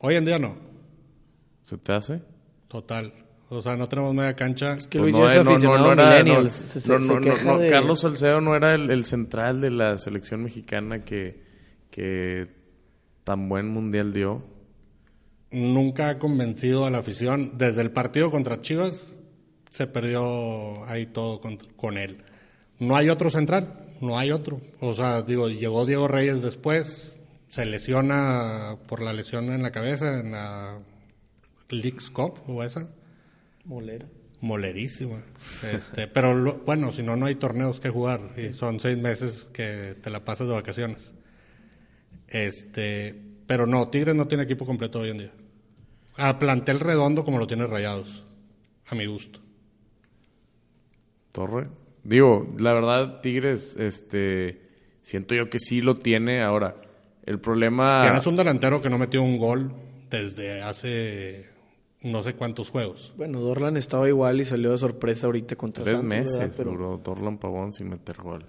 Hoy en día no, ¿Se te hace? total. O sea, no tenemos media cancha. Que Pues Luis era- no, se- se- no, se no, no, de- Carlos Salcedo no era el, el central de la selección mexicana que, que tan buen mundial dio. Nunca ha convencido a la afición. Desde el partido contra Chivas se perdió ahí todo con, con él. No hay otro central, no hay otro. O sea, digo, llegó Diego Reyes después, se lesiona por la lesión en la cabeza en la Leagues Cup o esa. Molera. Molerísima. Este, pero lo- bueno, si no, no hay torneos que jugar y son seis meses que te la pasas de vacaciones. Este, pero no, Tigres no tiene equipo completo hoy en día. A plantel redondo como lo tiene Rayados, a mi gusto. Torre. Digo, la verdad, Tigres, este, siento yo que sí lo tiene. Ahora, el problema. Tienes un delantero que no metió un gol desde hace no sé cuántos juegos. Bueno, Dorlan estaba igual y salió de sorpresa ahorita contra Tres meses Pero- duró Torlan Pavón sin meter gol.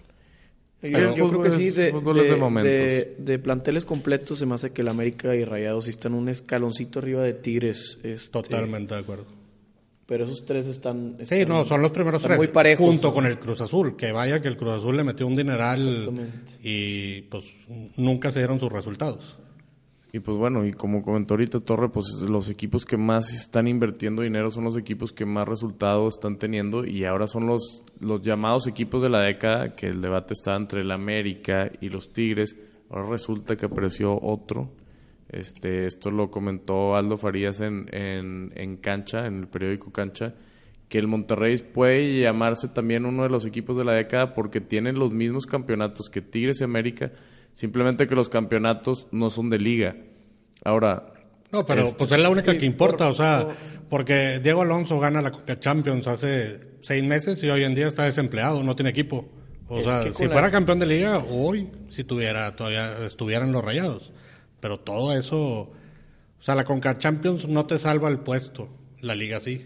Yo, Pero yo creo que sí, de, de- de momentos. de- de planteles completos se me hace que el América y Rayados sí están un escaloncito arriba de Tigres. este, Totalmente de acuerdo. Pero esos tres están... Sí, están- no, son los primeros tres. muy parejos. Junto con el Cruz Azul, que vaya que el Cruz Azul le metió un dineral y pues nunca se dieron sus resultados. Y pues bueno, y como comentó ahorita Torre, pues los equipos que más están invirtiendo dinero son los equipos que más resultados están teniendo y ahora son los, los llamados equipos de la década, que el debate está entre el América y los Tigres. Ahora resulta que apareció otro. Este, esto lo comentó Aldo Farías en, en, en Cancha, en el periódico Cancha, que el Monterrey puede llamarse también uno de los equipos de la década porque tienen los mismos campeonatos que Tigres y América, simplemente que los campeonatos no son de liga. Ahora, No, pero Este, pues es la única sí, que importa, por- o sea, por- porque Diego Alonso gana la Coca Champions hace seis meses y hoy en día está desempleado, no tiene equipo. O Es sea, si fuera las- campeón de liga, hoy si tuviera, todavía estuvieran los rayados. Pero todo eso, o sea, la Conca Champions no te salva el puesto, la liga sí.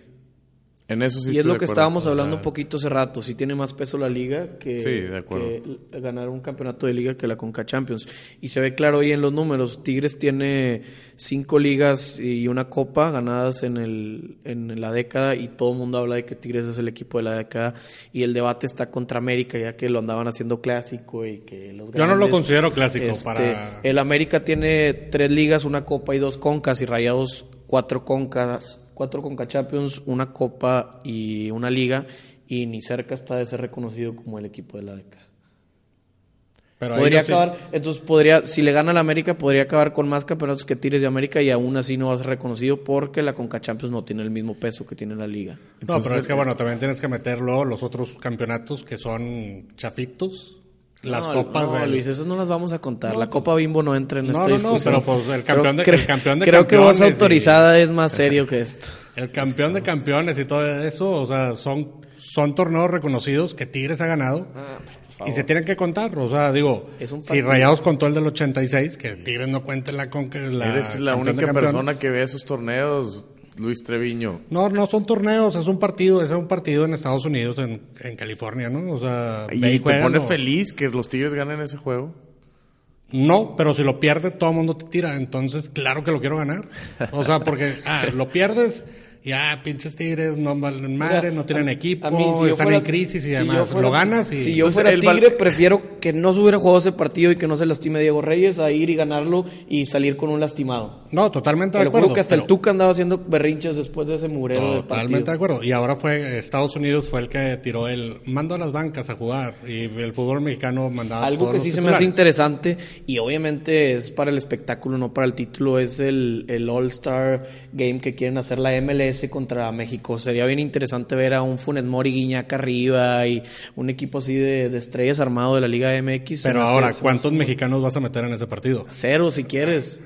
En eso sí y es lo que estábamos hablando un poquito hace rato. Si tiene más peso la liga que, Sí, de acuerdo. que ganar un campeonato de liga que la Conca Champions. Y se ve claro ahí en los números. Tigres tiene cinco ligas y una copa ganadas en, el, en la década y todo el mundo habla de que Tigres es el equipo de la década. Y el debate está contra América ya que lo andaban haciendo clásico y que los Yo no lo considero clásico Este, para... El América tiene tres ligas, una copa y dos concas, y Rayados cuatro concas, cuatro conca Champions, una copa y una liga, y ni cerca está de ser reconocido como el equipo de la década. Pero podría sí- acabar, entonces podría, si le gana al América, podría acabar con más campeonatos que Tigres de América y aún así no va a ser reconocido porque la Conca Champions no tiene el mismo peso que tiene la liga. No, pero es que bueno, también tienes que meter luego los otros campeonatos que son chafitos. Las no, copas no, del- Luis, esas no las vamos a contar. la Copa Bimbo no entra en No, esta no, no, discusión. pero, pues, el campeón de- Creo- el campeón de Creo que voz campeones y- autorizada es más serio que esto. El campeón de campeones y todo eso, o sea, son, son torneos reconocidos que Tigres ha ganado y se tienen que contar. O sea, digo, Es un si. Rayados contó el del 86, que Tigres no cuente la con la Eres la única campeones. persona que ve esos torneos, Luis Treviño. No, no son torneos, es un partido, es un partido en Estados Unidos, en, en California, ¿no? O sea, ¿Y te juegan, pone o- feliz que los Tigres ganen ese juego? No, pero si lo pierdes, todo el mundo te tira. Entonces, claro que lo quiero ganar. O sea, porque ah, lo pierdes y ah, pinches tigres, no valen madre, no tienen a- equipo, a mí, si yo están fuera- en crisis y si demás. fuera- lo ganas y... Si yo Entonces, fuera el val- Tigre, prefiero que no se hubiera jugado ese partido y que no se lastime Diego Reyes a ir y ganarlo y salir con un lastimado. No, totalmente Te de acuerdo. juro que hasta el Tuca andaba haciendo berrinches después de ese murero del partido. Totalmente de acuerdo. Y ahora fue Estados Unidos fue el que tiró el mando a las bancas a jugar y el fútbol mexicano mandaba a Algo todos que sí se me hace interesante y obviamente es para el espectáculo, no para el título, es el, el All-Star Game que quieren hacer la MLS contra México. Sería bien interesante ver a un Funes Mori Guiñac arriba y un equipo así de, de estrellas armado de la Liga MX. Pero ahora, ¿cuántos mexicanos vas a meter en ese partido? Cero si quieres.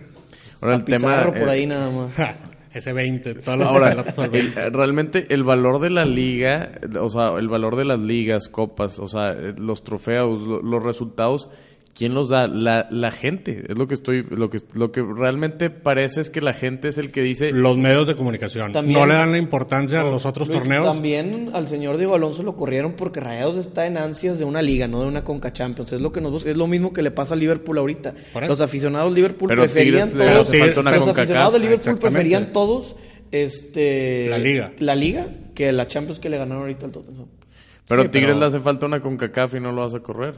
Ahora el tema... Pizarro por eh, ahí nada más. Ja, ese 20, todas las Ahora, el- 20. realmente el valor de la liga, o sea, el valor de las ligas, copas, o sea, eh, los trofeos, lo- los resultados, ¿quién los da? La, la gente. Es lo que estoy, lo que, lo que realmente parece es que la gente es el que dice, Los medios de comunicación. También- no le dan la importancia a los otros Luis, torneos. También al señor Diego Alonso lo corrieron porque Rayados está en ansias de una liga, no de una Conca Champions. Es lo que nos busca- es lo mismo que le pasa a Liverpool ahorita. Los aficionados de Liverpool Pero preferían Tigres todos. hace falta una los aficionados de Liverpool preferían todos este La liga. la liga que la Champions que le ganaron ahorita al Tottenham. pero Sí, Tigres pero- le hace falta una CONCACAF y no lo vas a correr.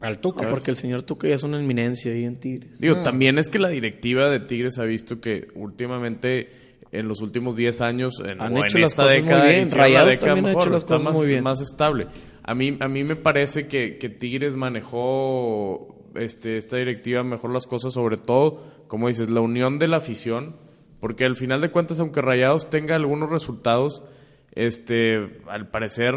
Al Tuca. Ah, porque el señor Tuca ya es una eminencia ahí en Tigres. Digo, Ah. también es que la directiva de Tigres ha visto que últimamente en los últimos 10 años en, Han o hecho en las esta cosas muy década bien. hicieron la Rayados década también ha mejor, hecho las está cosas más, muy bien. más estable. A mí, a mí me parece que, que Tigres manejó este, esta directiva mejor las cosas, sobre todo, como dices, la unión de la afición, porque al final de cuentas, aunque Rayados tenga algunos resultados, este, al parecer,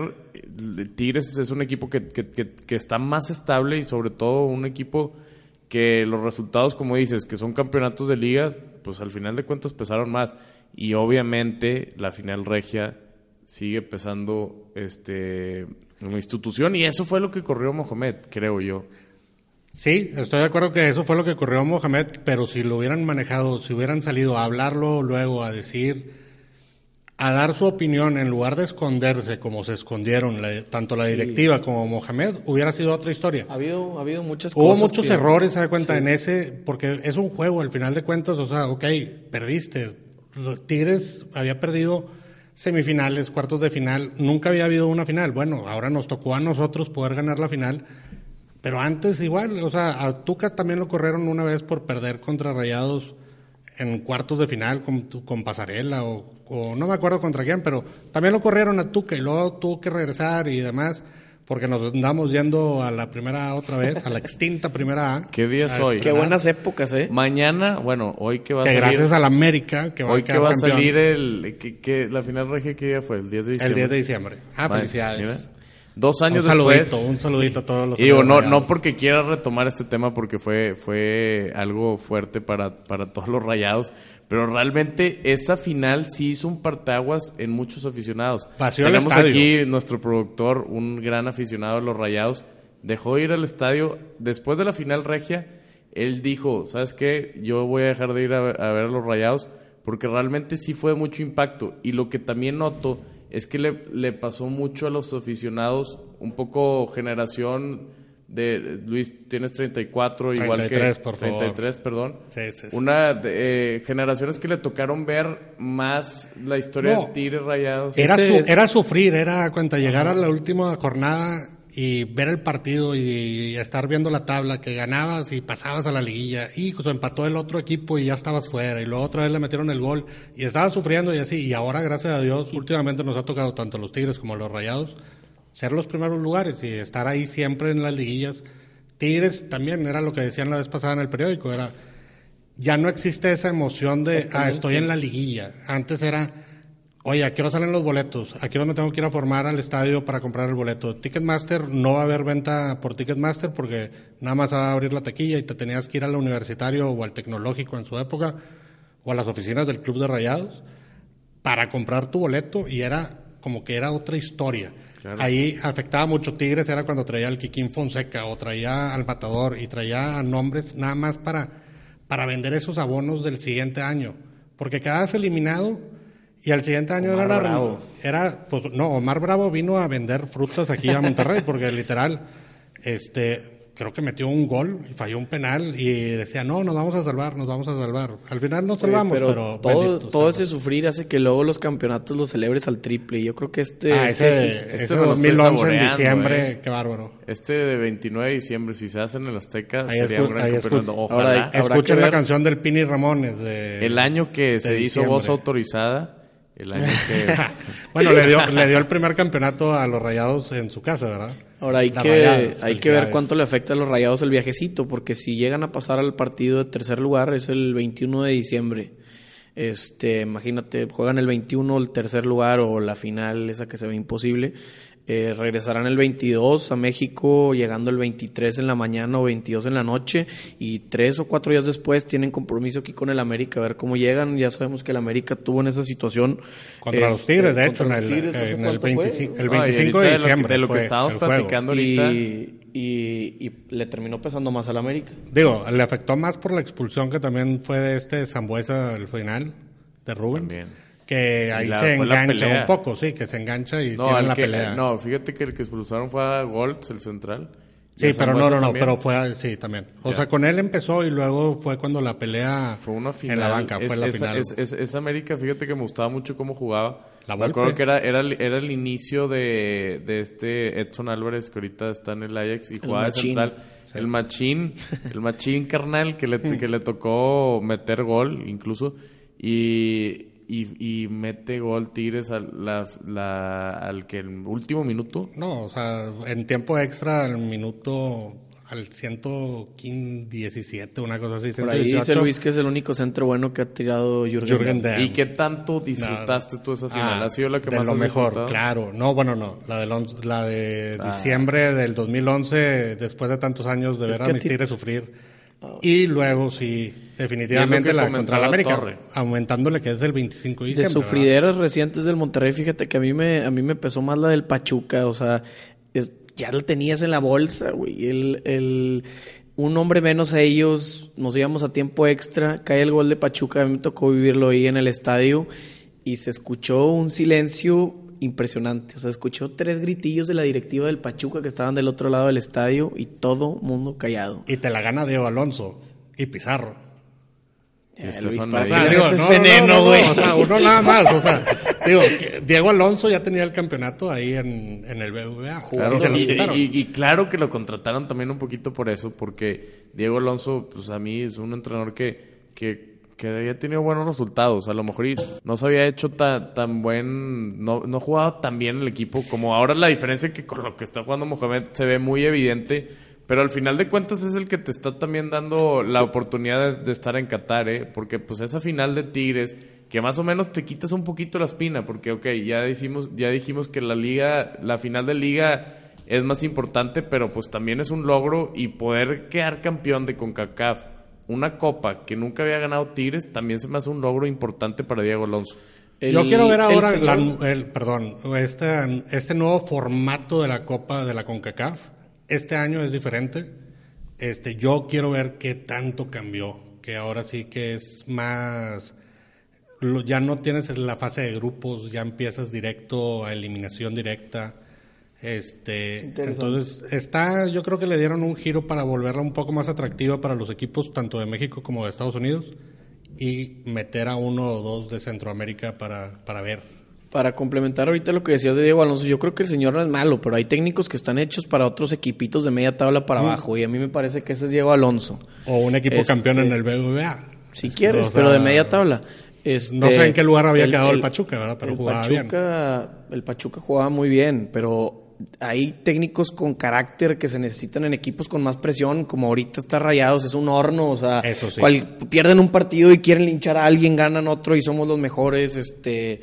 Tigres es un equipo que, que- que- está más estable y sobre todo un equipo que los resultados, como dices, que son campeonatos de liga, pues al final de cuentas pesaron más. Y obviamente la final regia sigue pesando este, en la institución y eso fue lo que corrió Mohamed, creo yo. Sí, estoy de acuerdo que eso fue lo que ocurrió Mohamed, pero si lo hubieran manejado, si hubieran salido a hablarlo luego, a decir, a dar su opinión en lugar de esconderse como se escondieron la- tanto la directiva como Mohamed, hubiera sido otra historia. Ha habido, ha habido muchas Hubo cosas. muchos que- errores, se da cuenta, en ese, porque es un juego, al final de cuentas, o sea, ok, perdiste. Los Tigres había perdido semifinales, cuartos de final, nunca había habido una final. Bueno, ahora nos tocó a nosotros poder ganar la final, pero antes igual, o sea, a Tuca también lo corrieron una vez por perder contra Rayados en cuartos de final con, con Pasarela o, o no me acuerdo contra quién, pero también lo corrieron a Tuca y luego tuvo que regresar y demás. Porque nos andamos yendo a la primera A otra vez, a la extinta primera A. (laughs) ¿Qué día es hoy? Qué buenas épocas, ¿eh? Mañana, bueno, hoy que va a Que salir... gracias a la América, que va hoy a que va a salir el... Que, que la final regia, ¿qué día fue? El 10 de diciembre. el 10 de diciembre. Ah, Vale, felicidades. mira. Dos años un saludito, después... un saludito a todos los Y digo, no, no porque quiera retomar este tema porque fue, fue algo fuerte para, para todos los rayados, pero realmente esa final sí hizo un partaguas en muchos aficionados. El Tenemos aquí nuestro productor, un gran aficionado de los rayados, dejó de ir al estadio después de la final regia. Él dijo, ¿sabes qué? Yo voy a dejar de ir a, ver- a ver a los rayados porque realmente sí fue mucho impacto. Y lo que también noto es que le, le pasó mucho a los aficionados, un poco generación de Luis, tienes 34, igual 33, que por favor. 33, perdón. Sí, sí, sí. Una de, eh, generaciones que le tocaron ver más la historia No. de Tigres Rayados. Era, su- es- era sufrir, era cuenta llegar a la última jornada y ver el partido y, estar viendo la tabla, que ganabas y pasabas a la liguilla, y pues empató el otro equipo y ya estabas fuera, y luego otra vez le metieron el gol, y estabas sufriendo y así, y ahora gracias a Dios, últimamente nos ha tocado tanto a los Tigres como a los Rayados ser los primeros lugares y estar ahí siempre en las liguillas. Tigres también era lo que decían la vez pasada en el periódico, era ya no existe esa emoción de, ah, estoy en la liguilla. Antes era, oye, ¿a qué hora salen los boletos? ¿A qué hora me tengo que ir a formar al estadio para comprar el boleto? Ticketmaster, no va a haber venta por Ticketmaster porque nada más va a abrir la taquilla y te tenías que ir al universitario o al tecnológico en su época o a las oficinas del Club de Rayados para comprar tu boleto y era como que era otra historia. Claro. Ahí afectaba mucho Tigres, era cuando traía al Kikín Fonseca o traía al Matador y traía a nombres nada más para, para vender esos abonos del siguiente año. Porque quedabas eliminado y al siguiente año Omar era, Bravo. era, pues no, Omar Bravo vino a vender frutas aquí a Monterrey porque literal, este, creo que metió un gol y falló un penal y decía, no, nos vamos a salvar, nos vamos a salvar. Al final nos salvamos, pero, todo, todo ese sufrir hace que luego los campeonatos los celebres al triple. Y yo creo que este... Ah, ese, este, este 2011 en diciembre, eh. qué bárbaro. Este de 29 de diciembre, si se hace en el Azteca, sería un gran campeonato. Ojalá. Ahora, escuchen la canción del Pini Ramones. De, el año que se hizo voz autorizada el año que... (laughs) bueno, le dio, le dio el primer campeonato a los Rayados en su casa, ¿verdad? Ahora hay que, hay que ver cuánto le afecta a los Rayados el viajecito, porque si llegan a pasar al partido de tercer lugar es el 21 de diciembre. Este, imagínate, juegan el 21 el tercer lugar o la final esa que se ve imposible. Eh, regresarán el 22 a México, llegando el 23 en la mañana o 22 en la noche. Y tres o cuatro días después tienen compromiso aquí con el América, a ver cómo llegan. Ya sabemos que el América tuvo en esa situación. Contra los este, Tigres, de hecho, en el, 25, de diciembre. De lo que, estábamos platicando ahorita. Y, le terminó pesando más al América. Digo, le afectó más por la expulsión que también fue de este Zambuesa al final, de Rubén. También que ahí se engancha un poco, sí, que se engancha y tiene la pelea. No, fíjate que el que expulsaron fue a Goltz, el central. Sí, pero no, no, no, pero fue, sí, también. O sea, con él empezó y luego fue cuando la pelea fue una final. en la banca, fue la final. Es, América, fíjate que me gustaba mucho cómo jugaba. La me acuerdo que era, era, era el inicio de, de este Edson Álvarez, que ahorita está en el Ajax y jugaba de central. El machín, el machín carnal que le, que le tocó meter gol incluso. Y, y, mete gol Tigres al, la, al que el último minuto. No, o sea, en tiempo extra, el minuto al 115, 17, una cosa así. Por ahí dice Luis que es el único centro bueno que ha tirado Jürgen, ¿Y qué tanto disfrutaste tú esa final? Ah, ¿Ha sido la que más lo mejor, claro. No, bueno, no. La de, la de ah. diciembre del 2011, después de tantos años de ver a mis Tigres sufrir y luego sí, definitivamente la contra la América, aumentándole que es del 25 de diciembre. De sufrideras recientes del Monterrey, fíjate que a mí me a mí me pesó más la del Pachuca, o sea, ya lo tenías en la bolsa, güey. El, el, un hombre menos a ellos, nos íbamos a tiempo extra, cae el gol de Pachuca, a mí me tocó vivirlo ahí en el estadio y se escuchó un silencio impresionante. O sea, escuchó tres gritillos de la directiva del Pachuca que estaban del otro lado del estadio y todo mundo callado. Y te la gana Diego Alonso y Pizarro. Luis digo, es veneno, güey. o sea, uno nada más. O sea, digo, Diego Alonso ya tenía el campeonato ahí en, en el BBVA. y, claro que lo contrataron también un poquito por eso, porque Diego Alonso, pues a mí es un entrenador que, que que había tenido buenos resultados. A lo mejor no se había hecho tan, tan buen, no, no jugaba tan bien el equipo como ahora la diferencia que con lo que está jugando Mohamed se ve muy evidente. Pero al final de cuentas es el que te está también dando la oportunidad de, estar en Qatar, ¿eh? Porque pues esa final de Tigres, que más o menos te quitas un poquito la espina, porque ok, ya dijimos, ya dijimos que la liga, la final de liga es más importante, pero pues también es un logro y poder quedar campeón de CONCACAF una copa que nunca había ganado Tigres también se me hace un logro importante para Diego Alonso. Yo quiero ver ahora, el, perdón, este, este nuevo formato de la Copa de la CONCACAF. Este año es diferente. Este, yo quiero ver qué tanto cambió, que ahora sí que es más, ya no tienes la fase de grupos, ya empiezas directo a eliminación directa. Este, entonces está, yo creo que le dieron un giro para volverla un poco más atractiva para los equipos tanto de México como de Estados Unidos y meter a uno o dos de Centroamérica para, para ver. Para complementar ahorita lo que decías de Diego Alonso, yo creo que el señor no es malo, pero hay técnicos que están hechos para otros equipitos de media tabla para mm. abajo y a mí me parece que ese es Diego Alonso. O un equipo campeón en el BBVA. Si quieres, pero de media tabla. Este, no sé en qué lugar había quedado el, Pachuca, ¿verdad? Pero jugaba Pachuca, El Pachuca jugaba muy bien, pero hay técnicos con carácter que se necesitan en equipos con más presión, como ahorita está Rayados, es un horno, o sea, pierden un partido y quieren linchar a alguien, ganan otro y somos los mejores, este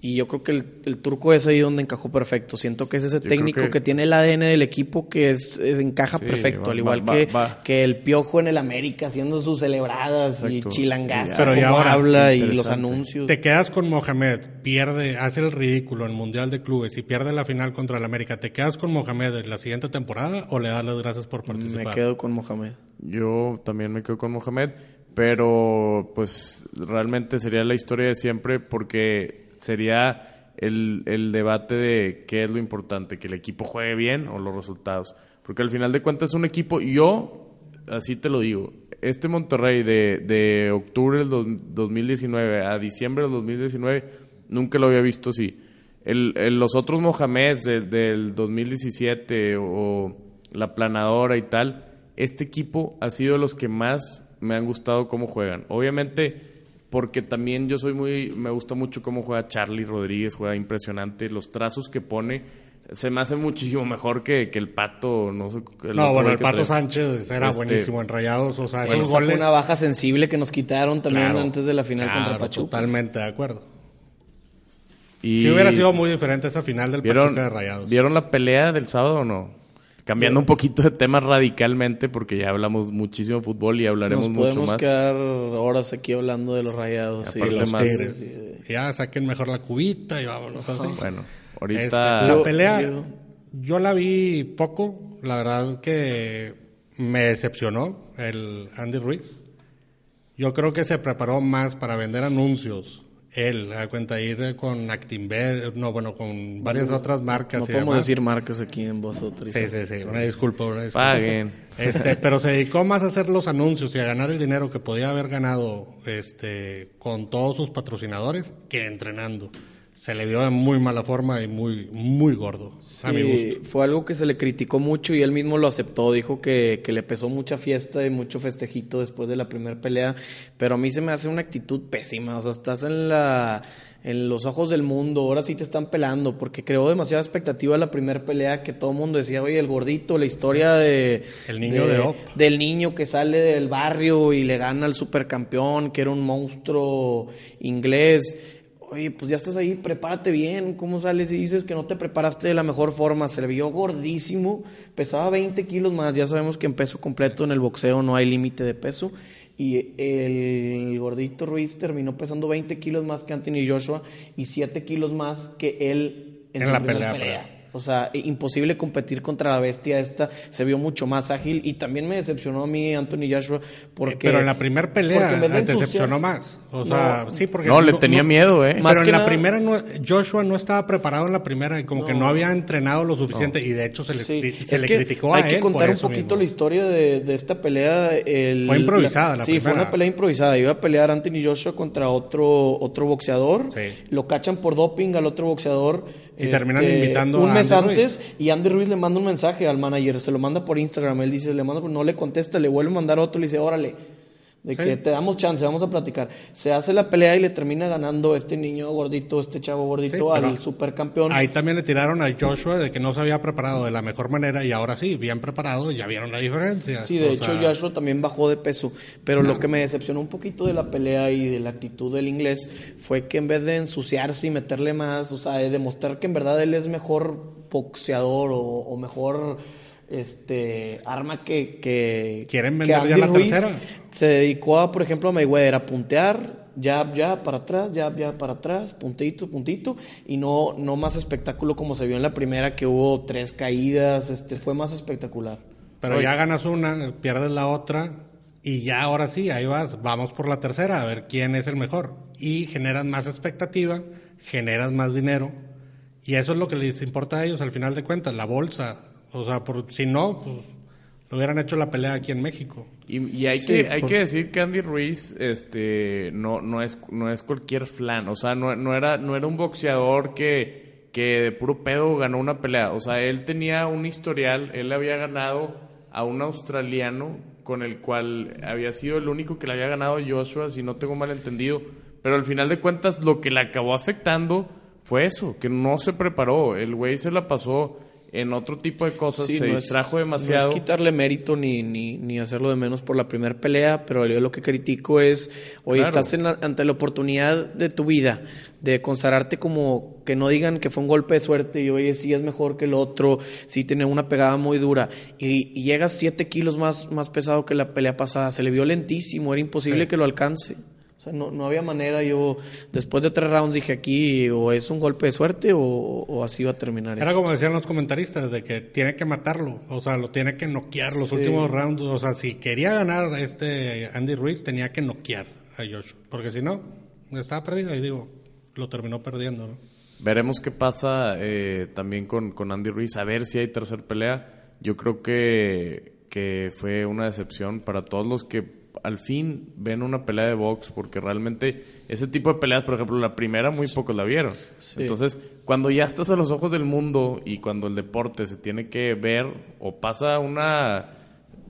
y yo creo que el, turco es ahí donde encajó perfecto. Siento que es ese técnico que... tiene el ADN del equipo que es, encaja perfecto, al igual que, que el piojo en el América haciendo sus celebradas y chilangas. Pero ya ahora habla y los anuncios. Te quedas con Mohamed, pierde, hace el ridículo en Mundial de Clubes y pierde la final contra el América. ¿Te quedas con Mohamed en la siguiente temporada o le das las gracias por participar? Me quedo con Mohamed. Yo también me quedo con Mohamed, pero pues realmente sería la historia de siempre porque sería el, el, debate de qué es lo importante, que el equipo juegue bien o los resultados. Porque al final de cuentas un equipo, yo, así te lo digo, este Monterrey de, de octubre del 2019 a diciembre del 2019, nunca lo había visto así. El, los otros Mohamed del 2017 o la planadora y tal, este equipo ha sido de los que más me han gustado cómo juegan. Obviamente, porque también yo soy muy, me gusta mucho cómo juega Charlie Rodríguez, juega impresionante, los trazos que pone se me hace muchísimo mejor que, que el Pato. No, sé, no bueno, el Pato Sánchez era este, buenísimo en rayados. O sea, bueno, esos goles... fue una baja sensible que nos quitaron también antes de la final contra Pachuca. Totalmente de acuerdo. Y si hubiera sido muy diferente esa final del Pachuca de rayados. ¿Vieron la pelea del sábado o no? Cambiando un poquito de tema radicalmente, porque ya hablamos muchísimo de fútbol y hablaremos mucho más. Podemos quedar horas aquí hablando de los rayados. Y, los tigres. Ya saquen mejor la cubita y vámonos así. Bueno, ahorita. Este, la pelea, yo la vi poco. La verdad que me decepcionó el Andy Ruiz. Yo creo que se preparó más para vender anuncios él, a cuenta ir con Actinver, no, bueno, con varias otras marcas. No podemos decir marcas aquí en vosotros. Sí, sí, sí, una disculpa, una disculpa. Paguen. Este, (laughs) pero se dedicó más a hacer los anuncios y a ganar el dinero que podía haber ganado este, con todos sus patrocinadores que entrenando se le vio en muy mala forma y muy, muy gordo, a mi gusto. Fue algo que se le criticó mucho y él mismo lo aceptó. Dijo que, que le pesó mucha fiesta y mucho festejito después de la primera pelea. Pero a mí se me hace una actitud pésima. O sea, estás en la en los ojos del mundo, ahora sí te están pelando, porque creó demasiada expectativa la primera pelea que todo el mundo decía, oye, el gordito, la historia de... El niño de, Del niño que sale del barrio y le gana al supercampeón, que era un monstruo inglés oye, pues ya estás ahí, prepárate bien, ¿cómo sales y dices que no te preparaste de la mejor forma? Se le vio gordísimo, pesaba 20 kilos más, ya sabemos que en peso completo en el boxeo no hay límite de peso, y el gordito Ruiz terminó pesando 20 kilos más que Anthony Joshua y 7 kilos más que él en, la pelea. O sea, imposible competir contra la bestia esta. Se vio mucho más ágil y también me decepcionó a mí Anthony Joshua porque... Pero en la primera pelea te decepcionó más. O sea, sí, porque... No, le tenía miedo, ¿eh? Pero en la primera Joshua no estaba preparado en la primera y como que no había entrenado lo suficiente y de hecho se le, se le criticó a él Hay que contar un poquito la historia de, de esta pelea. El, fue improvisada la, Sí, fue una pelea improvisada. Iba a pelear Anthony Joshua contra otro, otro boxeador. Lo cachan por doping al otro boxeador y terminan este, invitando un mes antes y Andy Ruiz le manda un mensaje al manager, se lo manda por Instagram, él dice, le manda, no le contesta, le vuelve a mandar otro, le dice, órale, de que te damos chance, vamos a platicar. Se hace la pelea y le termina ganando este niño gordito, este chavo gordito al supercampeón. Ahí también le tiraron a Joshua de que no se había preparado de la mejor manera y ahora sí, bien preparado, ya vieron la diferencia. Sí, de hecho Joshua también bajó de peso, pero lo que me decepcionó un poquito de la pelea y de la actitud del inglés fue que en vez de ensuciarse y meterle más, o sea, de demostrar que en verdad él es mejor boxeador o mejor este arma que, que quieren vender ya la tercera. se dedicó a por ejemplo a Mayweather a puntear ya ya para atrás ya ya para atrás puntito puntito y no no más espectáculo como se vio en la primera que hubo tres caídas este fue más espectacular. Pero ya ganas una pierdes la otra y ya ahora sí ahí vas vamos por la tercera a ver quién es el mejor. Y generas más expectativa generas más dinero y eso es lo que les importa a ellos al final de cuentas la bolsa o sea, por, si no, pues lo hubieran hecho la pelea aquí en México. Y, hay, que, hay que decir que Andy Ruiz este, no, no, es, no es cualquier flan. O sea, no, no, era, no era un boxeador que, que de puro pedo ganó una pelea. O sea, él tenía un historial. Él había ganado a un australiano con el cual había sido el único que le había ganado Joshua, si no tengo mal entendido. Pero al final de cuentas, lo que le acabó afectando fue eso, que no se preparó. El güey se la pasó en otro tipo de cosas, se distrajo demasiado. No es quitarle mérito ni, ni, ni, hacerlo de menos por la primera pelea, pero yo lo que critico es, oye, estás ante la oportunidad de tu vida, de consagrarte como que no digan que fue un golpe de suerte y oye, sí es mejor que el otro, sí tiene una pegada muy dura, y, y llegas siete kilos más, más pesado que la pelea pasada, se le vio lentísimo, era imposible que lo alcance no, no había manera. Yo, después de tres rounds, dije aquí, o es un golpe de suerte o, así va a terminar. Era como decían los comentaristas, de que tiene que matarlo, o sea, lo tiene que noquear los últimos rounds. O sea, si quería ganar este Andy Ruiz, tenía que noquear a Joshua, porque si no, estaba perdido y digo, lo terminó perdiendo, Veremos qué pasa eh, también con, con Andy Ruiz, a ver si hay tercer pelea. yo creo que, que fue una decepción para todos los que al fin ven una pelea de box, porque realmente ese tipo de peleas, por ejemplo, la primera muy pocos la vieron. Entonces, cuando ya estás a los ojos del mundo y cuando el deporte se tiene que ver o pasa una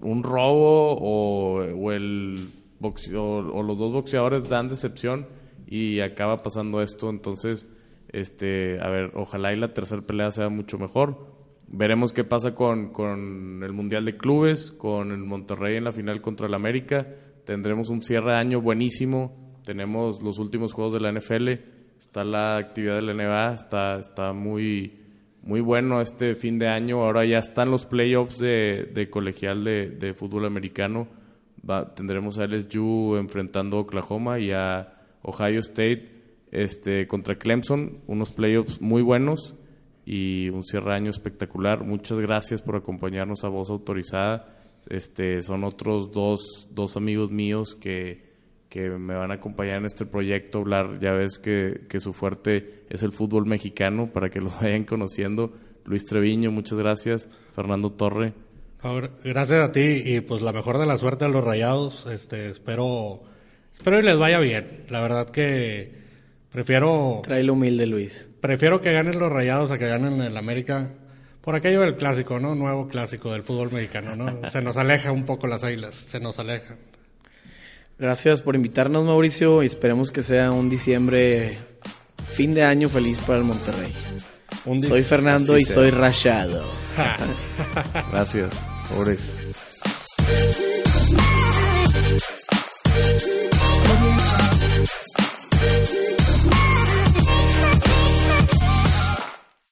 un robo o, el boxeo, o los dos boxeadores dan decepción y acaba pasando esto, entonces este, a ver, ojalá y la tercera pelea sea mucho mejor. Veremos qué pasa con, con el Mundial de Clubes, con el Monterrey en la final contra el América. Tendremos un cierre de año buenísimo. Tenemos los últimos juegos de la NFL. Está la actividad de la NBA. Está, está muy, muy bueno este fin de año. Ahora ya están los playoffs de, de colegial de, de, fútbol americano. tendremos a LSU enfrentando a Oklahoma y a Ohio State este, contra Clemson. Unos playoffs muy buenos y un cierre año espectacular. Muchas gracias por acompañarnos a Voz Autorizada. Este, son otros dos, dos amigos míos que, que me van a acompañar en este proyecto, hablar, ya ves que, que su fuerte es el fútbol mexicano, para que lo (laughs) vayan conociendo. Luis Treviño, muchas gracias. Fernando Torre. Gracias a ti y pues la mejor de la suerte a los rayados. Este, espero, espero que les vaya bien. La verdad que prefiero... Trae lo humilde, Luis. Prefiero que ganen los Rayados a que ganen el América. Por aquello del clásico, ¿no? Nuevo clásico del fútbol mexicano, ¿no? (laughs) Se nos aleja un poco las águilas, se nos aleja. Gracias por invitarnos, Mauricio, y esperemos que sea un diciembre, fin de año feliz para el Monterrey. soy Fernando y soy rayado. (laughs) Gracias, pobres.